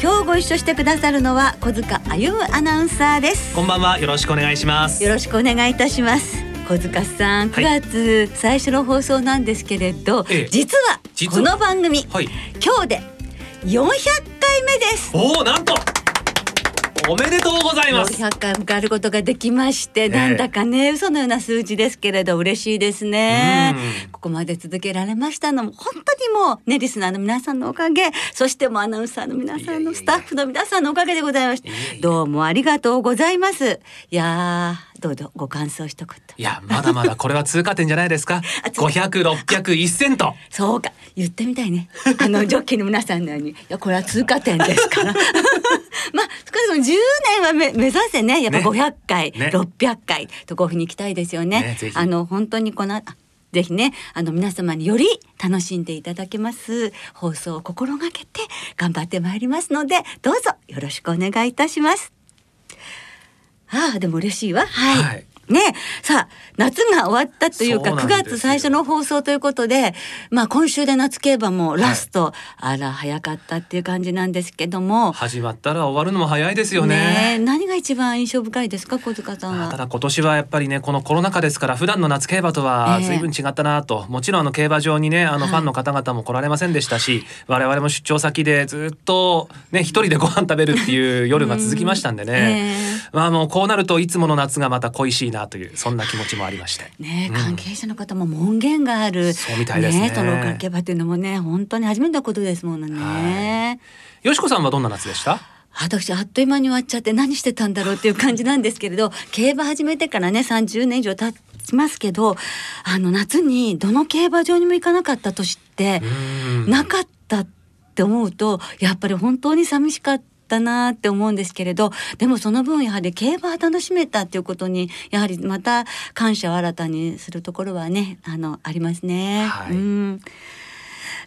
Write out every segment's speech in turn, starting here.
今日ご一緒してくださるのは小塚歩アナウンサーです。こんばんは。よろしくお願いします。よろしくお願いいたします。小塚さん9月最初の放送なんですけれど、ええ。実はこの番組、はい。今日で400回目です。おおなんとおめでとうございます。400回迎えることができまして、えなんだかね嘘のような数字ですけれど嬉しいですね。うん。ここまで続けられましたのも本当にもうねリスナーの皆さんのおかげそしてもうアナウンサーの皆さんのスタッフの皆さんのおかげでございましたどうもありがとうございます。いやーどうぞご感想一言いやまだまだこれは通過点じゃないですか。あつ500、600、1000と。そうか。言ってみたいね。あのジョッキーの皆さんのように。いやこれは通過点ですから。まあ少なくとも10年はめ目指せね。やっぱね。500回、ね。600回とこういうふうに行きたいですよね。ねあの本当にこのあぜひねあの皆様により楽しんでいただけます放送を心がけて頑張ってまいりますのでどうぞよろしくお願いいたします。ああでも嬉しいわ。はい、はいねさあ夏が終わったというか9そうなんですよ。月最初の放送ということでまあ今週で夏競馬もラスト、あら早かったっていう感じなんですけども。始まったら終わるのも早いですよね。ね何が一番印象深いですか小塚さんは？あただ今年はやっぱりねこのコロナ禍ですから普段の夏競馬とはええ。随分違ったなと、もちろんあの競馬場にねあのはい。ファンの方々も来られませんでしたし、我々も出張先でずっとね一人でご飯食べるっていう夜が続きましたんでね、まあもうこうなるといつもの夏がまた恋しいなというそんな気持ちもありまして。ねうん。関係者の方も門限がある、そうみたいですね。その関係馬っていうのもね本当に初めてのことですものね。よしこさんはどんな夏でした？私あっという間に終わっちゃって何してたんだろうっていう感じなんですけれど競馬始めてからね30年以上経ちますけどあの夏にどの競馬場にも行かなかった年ってうん。なかったって思うとやっぱり本当に寂しかったなって思うんですけれどでもその分やはり競馬を楽しめたっていうことにやはりまた感謝を新たにするところはねあのありますね。はいうん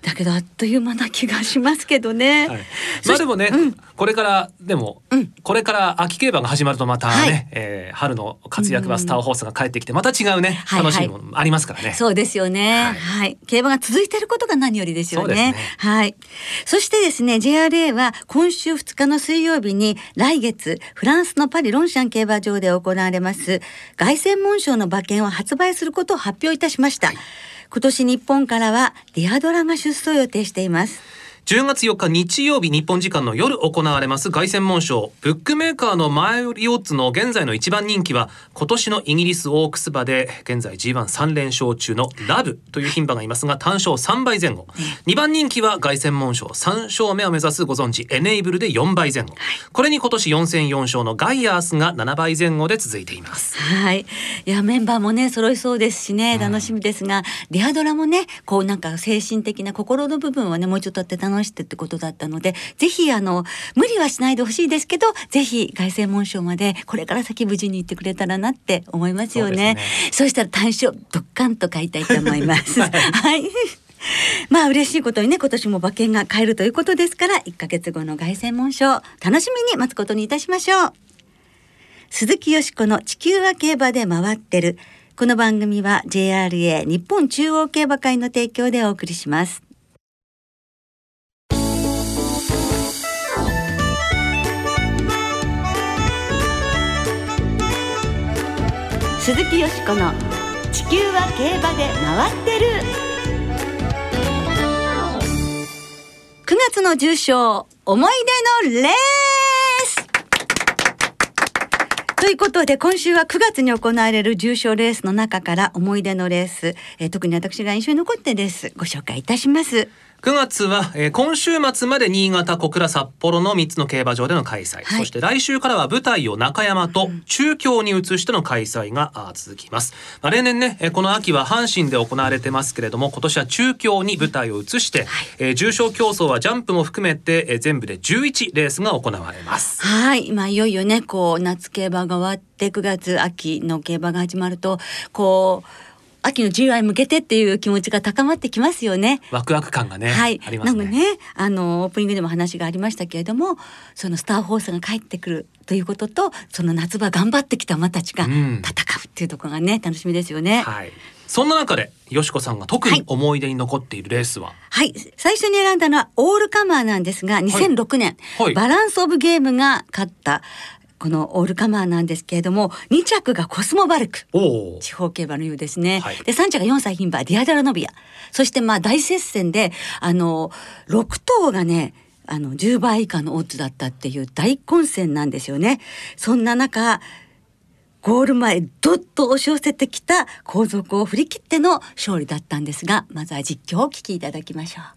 だけどあっという間な気がしますけどね。はいまあでもね、これからでも、うんこれから秋競馬が始まるとまたね、はいえー春の活躍馬スターホースが帰ってきてまた違うね、はいはい楽しみもありますからね。そうですよね。ははいい、競馬が続いていることが何よりですよね。ねはい。そしてですね、JRA は今週2日の水曜日に来月フランスのパリロンシャン競馬場で行われます凱旋門賞の馬券を発売することを発表いたしました。今年日本からはディアドラが出走予定しています。10月4日日曜日日本時間の夜行われます凱旋門賞。ブックメーカーの前よりオッズの現在の一番人気は今年のイギリスオークス馬で現在 G13 連勝中のラブという牝馬がいますが単勝3倍前後。2番人気は凱旋門賞。3勝目を目指すご存知エネイブルで4倍前後。これに今年4戦4勝のガイアースが7倍前後で続いています。はい。いや、メンバーもね、揃いそうですしね、楽しみですが、ディアドラもね、こうなんか精神的な心の部分はね、もうちょっとあって楽してってことだったので、ぜひあの、無理はしないでほしいですけど、ぜひ凱旋門賞までこれから先無事に行ってくれたらなって思いますよね。そそうしたら単勝ドッカンと買いたいと思います。はい。まあ嬉しいことにね今年も馬券が買えるということですから1ヶ月後の凱旋門賞楽しみに待つことにいたしましょう。鈴木よしこの地球は競馬で回ってる。この番組は JRA 日本中央競馬会の提供でお送りします。鈴木よしこの地球は競馬で回ってる。9月の重賞思い出のレース。ということで今週は9月に行われる重賞レースの中から思い出のレース、えー特に私が印象に残ってです。ご紹介いたします。9月は、えー、今週末まで新潟小倉札幌の3つの競馬場での開催、はい、そして来週からは舞台を中山と中京に移しての開催が続きます、まあ、例年ねこの秋は阪神で行われてますけれども今年は中京に舞台を移して、はい、えー、重賞競争はジャンプも含めて、えー、全部で11レースが行われます。はい。まあいよいよねこう夏競馬が終わって9月秋の競馬が始まるとこう秋の G1 向けてっていう気持ちが高まってきますよね。ワクワク感がね。はい。ありますね。ね、あのオープニングでも話がありましたけれども、そのスターホースが帰ってくるということと、その夏場頑張ってきた馬たちが戦うっていうところがね、楽しみですよね。はい。そんな中で、よしこさんが特に思い出に残っているレースは、はい、はい、最初に選んだのはオールカマーなんですが、2006年、はいはい、バランスオブゲームが勝ったこのオールカマーなんですけれども2着がコスモバルク。地方競馬のようですね、はい、で3着が4歳牝馬ディアデラノビア。そしてまあ大接戦であの6頭がねあの10倍以下のオッズだったっていう大混戦なんですよね。そんな中ゴール前どっと押し寄せてきた後続を振り切っての勝利だったんですがまずは実況をお聞きいただきましょう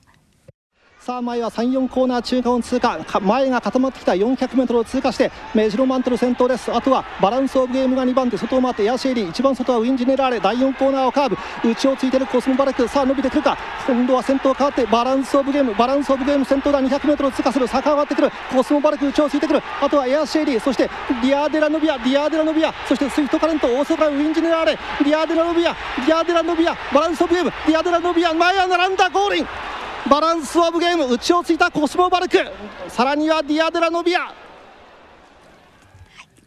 さあ前は34コーナー中間を通過。前が固まってきた 400m を通過してメジロマントル先頭です。あとはバランスオブゲームが2番手外を回ってヤシエリ。一番外はウィンジネラーレ。第4コーナーをカーブ。内をついているコスモバレク。さあ伸びてくるか。今度は先頭変わってバランスオブゲーム。バランスオブゲーム先頭だ。200m を通過する。坂上がってくる。コスモバレク内をついてくる。あとはエアシエリ。そしてディアデラノビア。ディアデラノビア。そしてスイフトカレント大阪ウィンジネラーレ。ディアデラノビア。ディアデラノビア。バランスオブゲーム。ディアデラノビア。前は並んだ。ゴーリン。バランスオブゲーム打ちをついたコスモバルク。さらにはディアデラノビア。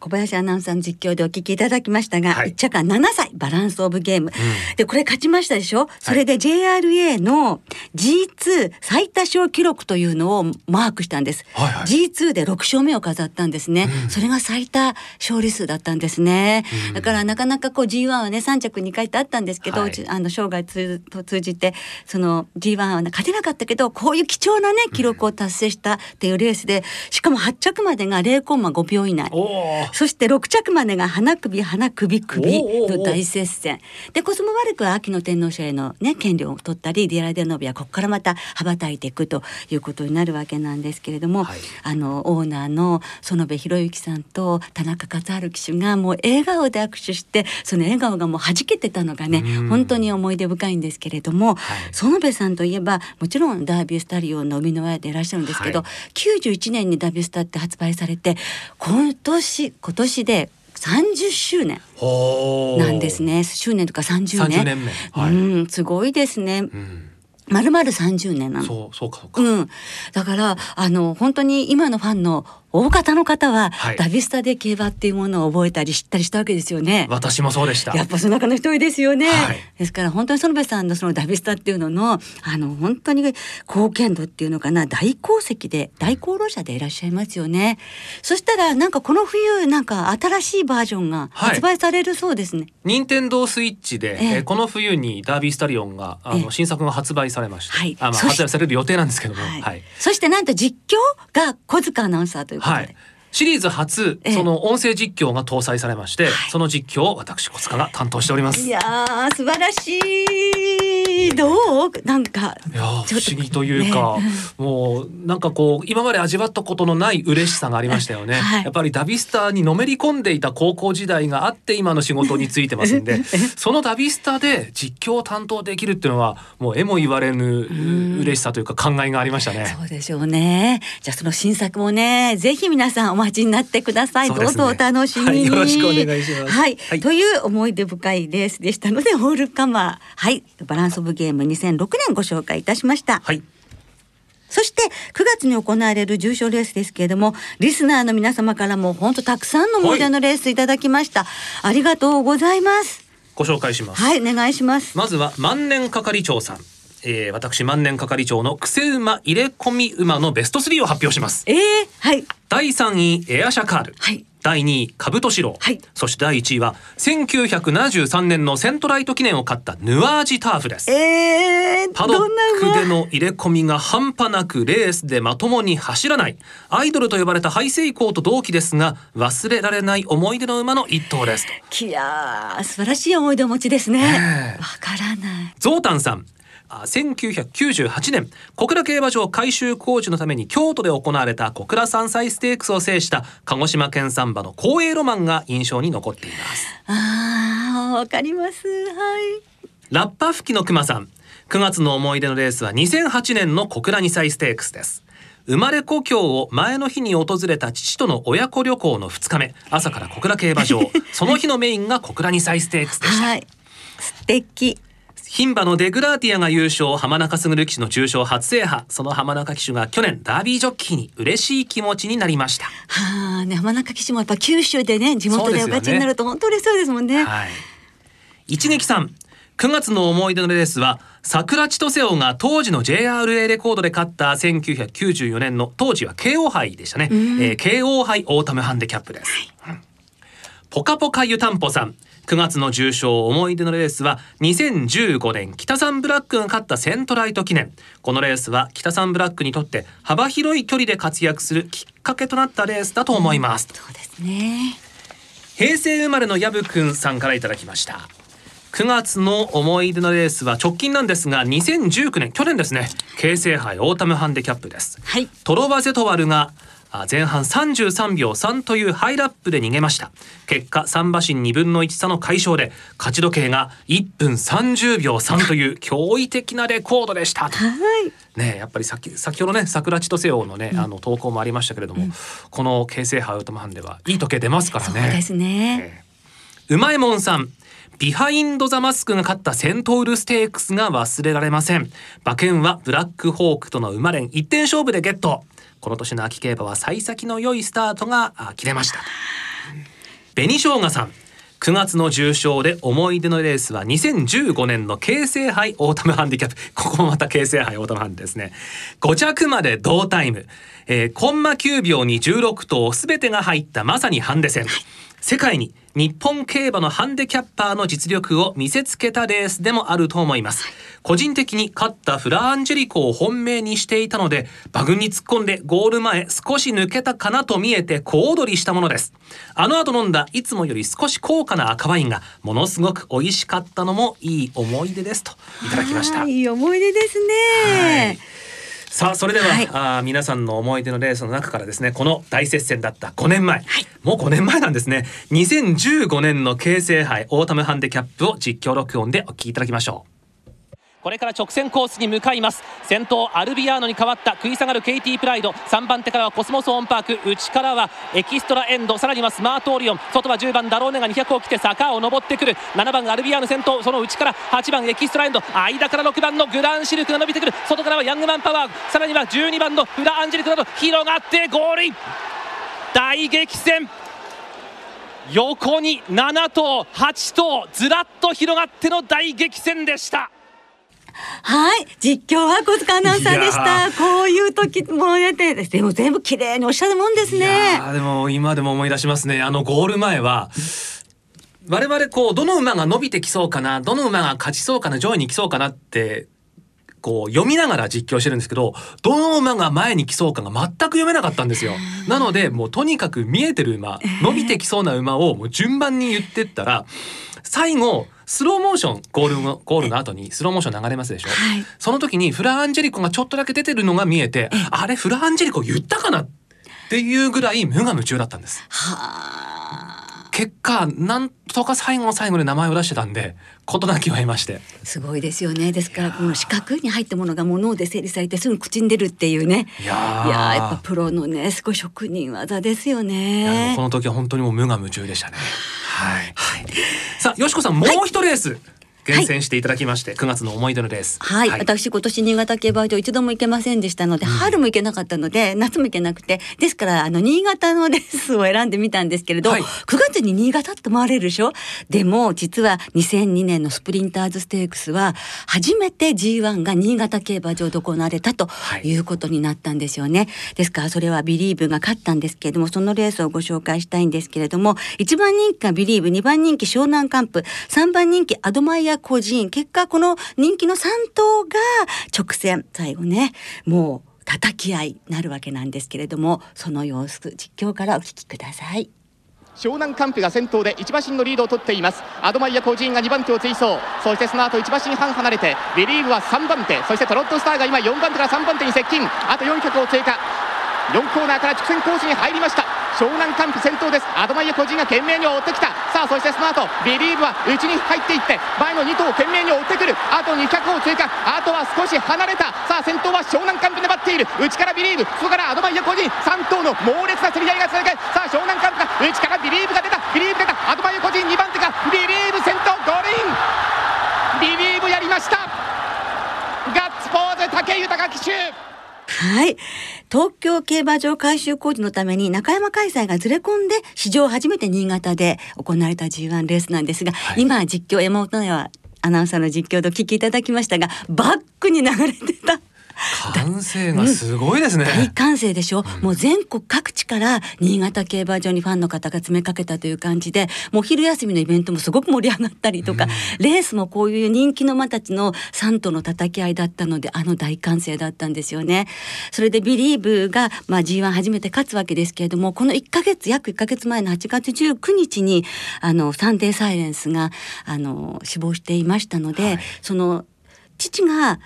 小林アナウンサーの実況でお聞きいただきましたが、はい、1着は7歳バランスオブゲーム、うん、でこれ勝ちましたでしょ？それで JRA の G2 最多勝記録というのをマークしたんです、はいはい、G2 で6勝目を飾ったんですね、うん、それが最多勝利数だったんですね、うん、だからなかなかこう G1 はね3着2回ってあったんですけど、はい、あの生涯通通じてその G1 は勝てなかったけどこういう貴重なね記録を達成したっていうレースでしかも8着までが0コンマ5秒以内そして6着までが花首花首首の大接戦。でコスモワルクは秋の天皇賞へのね権利を取ったりディアラデノビはここからまた羽ばたいていくということになるわけなんですけれども、はい、あのオーナーの園部博之さんと田中勝春騎手がもう笑顔で握手してその笑顔がもう弾けてたのがね本当に思い出深いんですけれども、はい、園部さんといえばもちろんダービースタリオンの生みの親でいらっしゃるんですけど、はい、91年にダービースタって発売されて今年今年で30周年なんですね。周年とか30年 ,30 年目、はい、うんすごいですね、うん。まるまる30年なの。そう、そうか、そうか。うん。だから、あの、本当に今のファンの大方の方は、はい、ダビスタで競馬っていうものを覚えたり知ったりしたわけですよね。私もそうでした。やっぱその中の一人ですよね。はい、ですから本当に園部さんのそのダビスタっていうののあの本当に貢献度っていうのかな大功績で大功労者でいらっしゃいますよね。そしたらなんかこの冬なんか新しいバージョンが発売されるそうですね。任天堂スイッチで、えー、この冬にダービースタリオンがあの、新作が発売されました。はい。あまあ発売される予定なんですけども。はい。そしてなんと実況が小塚アナウンサーということで。はいシリーズ初、その音声実況が搭載されまして、その実況を私小塚が担当しております。いや素晴らしい。どう？なんかいや不思議というか、ね、もうなんかこう今まで味わったことのない嬉しさがありましたよね、はい、やっぱりダビスタにのめり込んでいた高校時代があって今の仕事についてますんで そのダビスタで実況を担当できるっていうのはもうえも言われぬ嬉しさというか考えがありましたね。そうでしょうね。じゃあその新作もねぜひ皆さんお待ちになってください、ね、どうぞお楽しみに、はい、よろしくお願いします。はい、はい、という思い出深いレースでしたのでオールカマー。はい。バランスオブゲーム2006年ご紹介いたしました。はい。そして9月に行われる重賞レースですけれどもリスナーの皆様からも本当たくさんの思い出のレースいただきました、はい、ありがとうございます。ご紹介します。はいお願いします。まずは万年係長さん。えー、私万年係長の癖馬入れ込み馬のベスト3を発表します。えー、はい。第3位エアシャカール。はい。第2位カブトシロはい、そして第1位は1973年のセントライト記念を勝ったヌアージターフです、えー、パドックでの入れ込みが半端なくレースでまともに走らない。アイドルと呼ばれたハイセイコーと同期ですが忘れられない思い出の馬の一頭ですいや素晴らしい思い出をお持ちですね。わ、からない。ゾウタンさん1998年小倉競馬場改修工事のために京都で行われた小倉山菜ステークスを制した鹿児島県産馬の光栄ロマンが印象に残っています。あーわかります。はい。ラッパ吹きの熊さん9月の思い出のレースは2008年の小倉2歳ステークスです。生まれ故郷を前の日に訪れた父との親子旅行の2日目朝から小倉競馬場。その日のメインが小倉2歳ステークスでした。はい。素敵牝馬のデグラーティアが優勝浜中卓騎手の重賞初制覇。その浜中騎手が去年ダービージョッキーに嬉しい気持ちになりました。はあね浜中騎手もやっぱ九州でね地元でお勝ちになると本当にそうですもんね。はい。一撃さん。9月の思い出のレースは桜千歳王が当時の JRA レコードで勝った1994年の当時は KO 杯でしたね、えー KO 杯オータムハンデキャップです、うん。ポカポカ湯たんぽさん9月の重賞思い出のレースは2015年キタサンブラックが勝ったセントライト記念。このレースはキタサンブラックにとって幅広い距離で活躍するきっかけとなったレースだと思います、そうですね。平成生まれのヤブくんさんからいただきました。9月の思い出のレースは直近なんですが2019年去年ですね。京成杯オータムハンデキャップです。はい。トロワゼトワルがあ前半33秒3というハイラップで逃げました。結果3馬身2分の1差の快勝で勝ち時計が1分30秒3という 驚異的なレコードでした。ねやっぱり先先ほどね桜千歳王のね、あの投稿もありましたけれども、この京成杯オータムハンデはいい時計出ますからね。そうですね。うまいもんさん。ビハインド・ザ・マスクが勝ったセントウルステークスが忘れられません。馬券はブラックホークとの馬連一点勝負でゲット。この年の秋競馬は幸先の良いスタートが切れました。紅生姜さん。9月の重賞で思い出のレースは2015年の京成杯オータムハンディキャップ。ここもまた京成杯オータムハンデですね。5着まで同タイム。えーコンマ9秒に16頭すべてが入ったまさにハンデ戦。世界に日本競馬のハンデキャッパーの実力を見せつけたレースでもあると思います。個人的に勝ったフラーアンジェリコを本命にしていたので、馬群に突っ込んでゴール前少し抜けたかなと見えて小躍りしたものです。あの後飲んだいつもより少し高価な赤ワインがものすごく美味しかったのもいい思い出ですといただきましたは。いいい思い出ですねさあそれでは、はい。あー皆さんの思い出のレースの中からですねこの大接戦だった5年前、もう5年前なんですね。2015年の京成杯オータムハンデキャップを実況録音でお聞きいただきましょうこれから直線コースに向かいます。先頭アルビアーノに変わった食い下がるケイティプライド。3番手からはコスモソーンパーク。内からはエキストラエンド。さらにはスマートオリオン。外は10番ダローネが200を切って坂を登ってくる。7番アルビアーノ先頭。その内から8番エキストラエンド。間から6番のグランシルクが伸びてくる。外からはヤングマンパワー。さらには12番のフラアンジェリコなど広がってゴールイン。大激戦。横に7頭8頭ずらっと広がっての大激戦でした。はい実況は小塚アナウンサーでした。こういう時も出てでも全部綺麗におっしゃるもんですね。ーでも今でも思い出しますね。あのゴール前は我々こうどの馬が伸びてきそうかなどの馬が勝ちそうかな上位に来そうかなってこう読みながら実況してるんですけどどの馬が前に来そうかが全く読めなかったんですよ。なのでもうとにかく見えてる馬伸びてきそうな馬をもう順番に言ってったら最後スローモーションゴールのゴールの後にスローモーション流れますでしょ、はい。その時にフラアンジェリコがちょっとだけ出てるのが見えてあれフラアンジェリコ言ったかな？っていうぐらい無我夢中だったんです。はあ結果なんとか最後の最後で名前を出してたんで事なきを得まして。すごいですよね。ですからこの四角に入ったものがもう脳で整理されてすぐ口に出るっていうね。いややっぱプロのねすごい職人技ですよね。この時は本当にもう無我夢中でしたね。はい、はい、さあよしこさんもう一レース厳選していただきまして、9月の思い出のレース。はい、私今年新潟競馬場一度も行けませんでしたので、春も行けなかったので夏も行けなくてですからあの新潟のレースを選んでみたんですけれど、はい。9月に新潟って回れるでしょ？でも実は2002年のスプリンターズステークスは初めて G1 が新潟競馬場で行われたとはい。いうことになったんですよね、ですからそれはビリーブが勝ったんですけれどもそのレースをご紹介したいんですけれども1番人気がビリーブ2番人気湘南カンプ3番人気アドマイヤコジーン結果この人気の3頭が直線最後ねもう叩き合いになるわけなんですけれどもその様子実況からお聞きください。湘南カンプが先頭で1馬身のリードを取っています。アドマイヤコジーンが2番手を追走。そしてその後1馬身半離れてビリーブは3番手。そしてトロットスターが今4番手から3番手に接近。あと400を通過4コーナーから直線コースに入りました。湘南カンプ先頭です。アドマイヤコジーンが懸命に追ってきた。さあそしてその後ビリーブは内に入っていって前の2頭を懸命に追ってくる。あと200を通過あとは少し離れた。さあ先頭は湘南カンプ粘っている。内からビリーブそこからアドマイヤコジーン。3頭の猛烈な競り合いが続く。さあ湘南カンプ。が内からビリーブが出た。ビリーブ出た。アドマイヤコジーン2番手がビリーブ先頭ゴールインビリーブやりました。ガッツポーズ武豊騎手。はい。東京競馬場改修工事のために中山開催がずれ込んで史上初めて新潟で行われた G1 レースなんですが、はい、今実況山本アナウンサーの実況でお聞きいただきましたがバックに流れてた歓声がすごいですね、うん、大歓声でしょ、うん、もう全国各地から新潟競馬場にファンの方が詰めかけたという感じでもう昼休みのイベントもすごく盛り上がったりとか、うん、レースもこういう人気の馬たちの3頭の叩き合いだったのであの大歓声だったんですよね。それでビリーブが、まあ、G1 初めて勝つわけですけれどもこの1ヶ月約1ヶ月前の8月19日にあのサンデーサイレンスがあの死亡していましたので、はい、その父が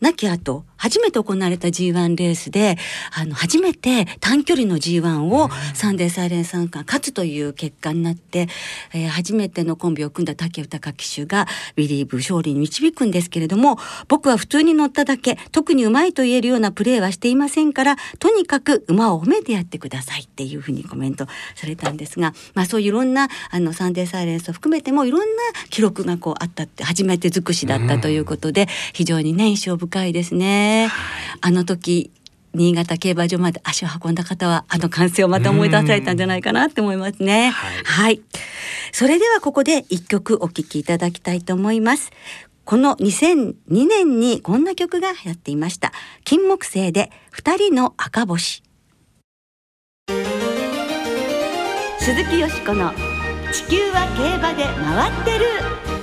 亡き後初めて行われた G1 レースであの初めて短距離の G1 をサンデーサイレンさんが勝つという結果になって、えー、初めてのコンビを組んだ武豊騎手がビリーブ勝利に導くんですけれども僕は普通に乗っただけ特にうまいと言えるようなプレーはしていませんからとにかく馬を褒めてやってくださいっていうふうにコメントされたんですが、まあ、そういういろんなあのサンデーサイレンスを含めてもいろんな記録がこうあったって初めて尽くしだったということで、非常にね印象深いですね。あの時新潟競馬場まで足を運んだ方はあの歓声をまた思い出されたんじゃないかなって思いますね。はい、はい。それではここで一曲お聴きいただきたいと思います。この2002年にこんな曲が流行っていました。金木犀で二人の赤星。鈴木よしこの地球は競馬で回ってる。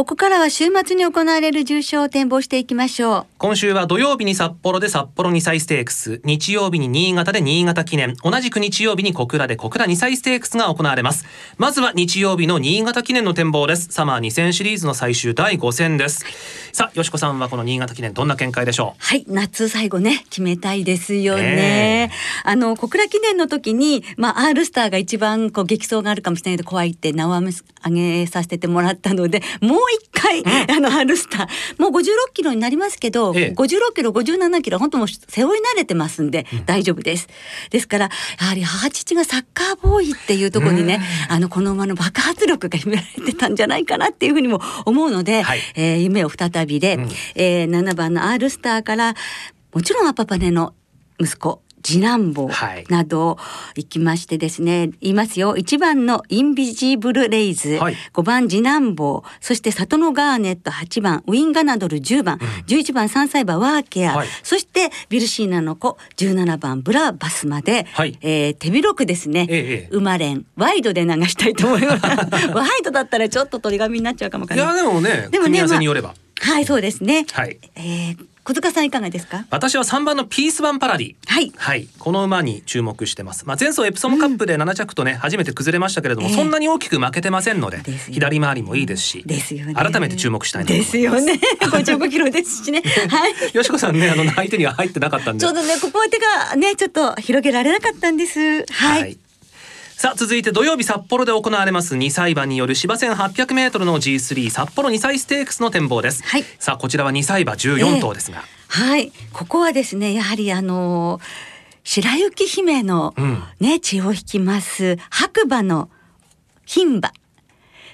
ここからは週末に行われる重賞を展望していきましょう。今週は土曜日に札幌で札幌2歳ステークス、日曜日に新潟で新潟記念、同じく日曜日に小倉で小倉2歳ステークスが行われます。まずは日曜日の新潟記念の展望です。サマー2000シリーズの最終第5戦です。はい、さあ、よしこさんはこの新潟記念どんな見解でしょう？はい、夏最後ね、決めたいですよね。あの、小倉記念の時に、まあ、アールスターが一番こう激走があるかもしれないけど怖いって名を上げさせてもらったので、もうう一回、うん、あのハルスター。もう56キロになりますけど、ええ、56キロ57キロ本当もう背負い慣れてますんで大丈夫です、うん、ですからやはり母父がサッカーボーイっていうところにね、あのこの馬の爆発力が秘められてたんじゃないかなっていうふうにも思うので、はい、えー、夢を再びで、うん、えー、7番のアールスターからもちろんアパパネの息子次男坊など行きましてですね、はい、言いますよ。1番のインビジブルレイズ、はい、5番次男坊。そして里のガーネット。8番。ウィンガナドル。10番、うん、11番。3歳馬ワーケア、はい、そしてビルシーナの子。17番。ブラバスまで、はい、えー、手広くですね、ええ、馬連ワイドで流したいと思います。ワイドだったらちょっと鳥紙になっちゃうかもかい。やでもねでもね、まあ、はいそうですね、はい。えー、小塚さんいかがですか？私は3番のピースバンパラディ。はい、はい、この馬に注目してます。まあ前走エプソムカップで7着とね、うん、初めて崩れましたけれども、えー、そんなに大きく負けてませんので、左回りもいいですしですよ、ね、改めて注目したいですよね。55キロですしね。はい。よしこさんねあの相手には入ってなかったんで。ちょうどねここは手がねちょっと広げられなかったんです。はい、はいさあ続いて土曜日札幌で行われます2歳馬による芝線800メートルの G3 札幌2歳ステークスの展望です、はい、さあこちらは2歳馬14頭ですが、えー、はい。ここはですねやはりあのー、白雪姫のね、うん、血を引きます白馬の牝馬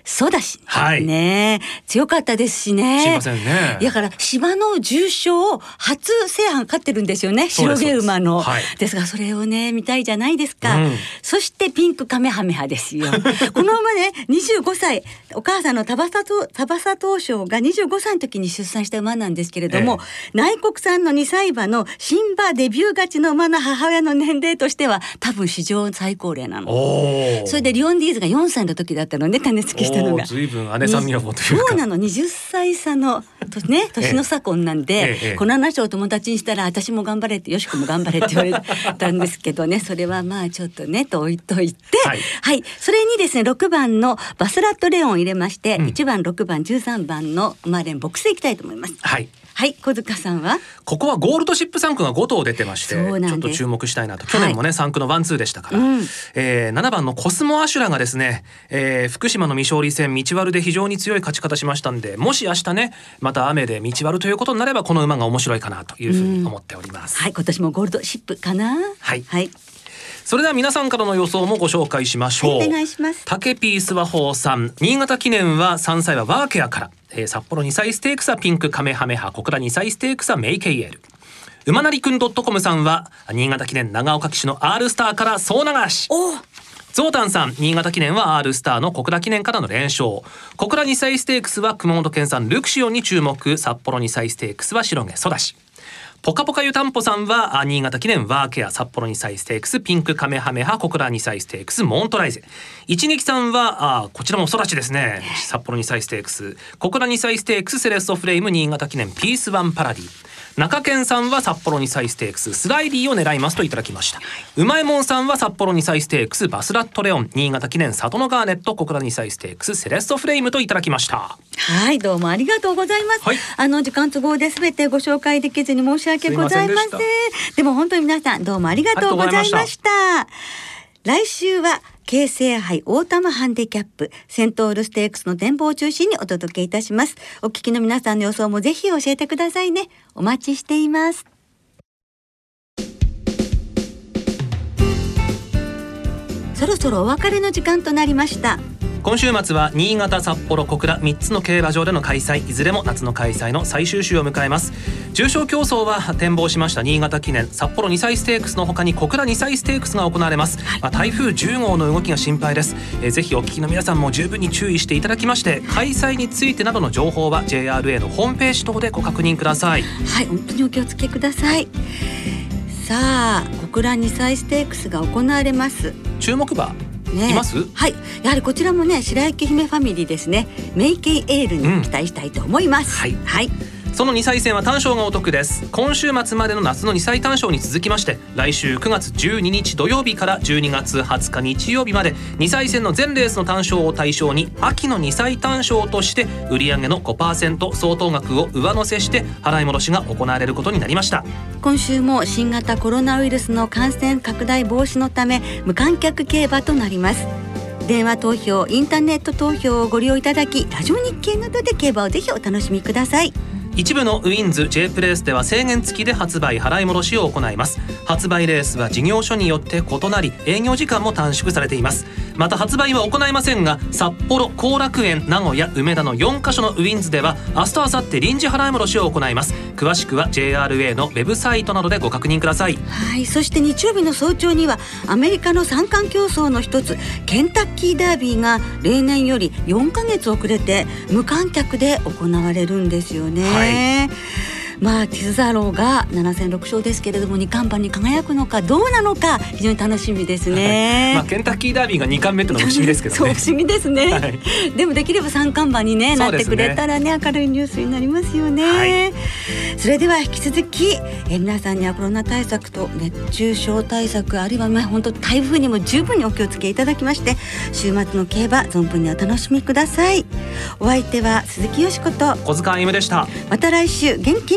そうだし、はい、ね。強かったですしね。ね。だから芝の重賞初制覇勝ってるんですよね。白毛馬の。はい、ですがそれをね見たいじゃないですか。うん、そしてピンクカメハメハですよ。この馬ね25歳お母さんの田バサと田バサ東証が25歳の時に出産した馬なんですけれども、えー、内国産の2歳馬の新馬デビュー勝ちの馬の母親の年齢としては多分史上最高齢なの。それでリオンディーズが4歳の時だったのね種付けしたったのが。随分姉さん女房というか。そうなの。20歳差のとね 年の差婚なんで、ええこの話を友達にしたら私も頑張れってよしこも頑張れって言われたんですけどね。それはまあちょっとねと置いといて。ははい。い、それにですね6番のバスラットレオンを入れまして、うん。1番6番13番のマーレンボックスでいきたいと思います。はいはい小塚さんは？ここはゴールドシップ産駒が5頭出てましてちょっと注目したいなと。去年もね、産駒のワンツーでしたから、うん。えー7番のコスモアシュラがですね、えー福島の未勝利戦道悪で非常に強い勝ち方しましたんでもし明日ねまた雨で道悪ということになればこの馬が面白いかなというふうに思っております、はい今年もゴールドシップかな？はい。はい、それでは皆さんからの予想もご紹介しましょう、はいお願いします。タケピース和宝さん。新潟記念は3歳はワーケアから、えー札幌2歳ステークスはピンクカメハメハ小倉2歳ステークスはメイケイエル。馬なりくん .com さんは新潟記念長岡騎手の R スターから総流し。おゾウタンさん新潟記念は R スターの小倉記念からの連勝。小倉2歳ステークスは熊本県産ルクシオンに注目。札幌2歳ステークスは白毛ソダシポカポカ湯たんぽさんはあ新潟記念ワーケア札幌2歳ステークスピンクカメハメハ小倉2歳ステークスモントライゼ。一撃さんはあこちらもソダシですね。札幌2歳ステークス。小倉2歳ステークスセレッソフレーム新潟記念ピースワンパラディ中堅さんは札幌2歳ステークススライディを狙いますといただきましたうまいもんさんは札幌2歳ステークスバスラットレオン新潟記念サトノガーネット小倉2歳ステークスセレッソフレームといただきましたはい、どうもありがとうございます。はいあの時間都合で全てご紹介できずに申し訳ございません。ででも本当に皆さんどうもありがとうございました。来週は京成杯オータムハンデキャップセントールステークスの展望を中心にお届けいたします。お聞きの皆さんの予想もぜひ教えてくださいね。お待ちしています。そろそろお別れの時間となりました。今週末は新潟札幌小倉3つの競馬場での開催いずれも夏の開催の最終週を迎えます。重賞競争は展望しました新潟記念札幌2歳ステークスの他に小倉2歳ステークスが行われます、まあ、台風10号の動きが心配です、えーぜひお聞きの皆さんも十分に注意していただきまして開催についてなどの情報は JRA のホームページ等でご確認ください。はい、本当にお気をつけください。さあ、小倉2歳ステークスが行われます。注目馬ね、います？はい、やはりこちらもね、白雪姫ファミリーですね。メイケイエールに期待したいと思います。はい。はい、その2歳戦は単勝がお得です今週末までの夏の2歳単勝に続きまして来週9月12日土曜日から12月20日日曜日まで2歳戦の全レースの単勝を対象に秋の2歳単勝として売上の5%相当額を上乗せして払い戻しが行われることになりました今週も新型コロナウイルスの感染拡大防止のため無観客競馬となります。電話投票、インターネット投票をご利用いただき、ラジオ日経などで競馬をぜひお楽しみください。一部のウィンズ J プレースでは制限付きで発売払い戻しを行います。発売レースは事業所によって異なり営業時間も短縮されています。また発売は行いませんが札幌後楽園名古屋梅田の4カ所のウィンズでは明日明後日臨時払い戻しを行います。詳しくは JRA のウェブサイトなどでご確認ください。はい、そして日曜日の早朝にはアメリカの三冠競争の一つケンタッキーダービーが例年より4ヶ月遅れて無観客で行われるんですよね。はいまあティズザローが7戦6勝ですけれども二冠馬に輝くのかどうなのか非常に楽しみですね。まあケンタッキーダービーが2冠目ってのは不思議ですけどね。そ う不思議ですね、はい。でもできれば三冠馬に、ね、なってくれたらね明るいニュースになりますよね、はい。それでは引き続き、えー皆さんにはコロナ対策と熱中症対策あるいはまあ本当台風にも十分にお気をつけいただきまして週末の競馬存分にお楽しみください。お相手は鈴木よしこと小塚歩夢でした。また来週元気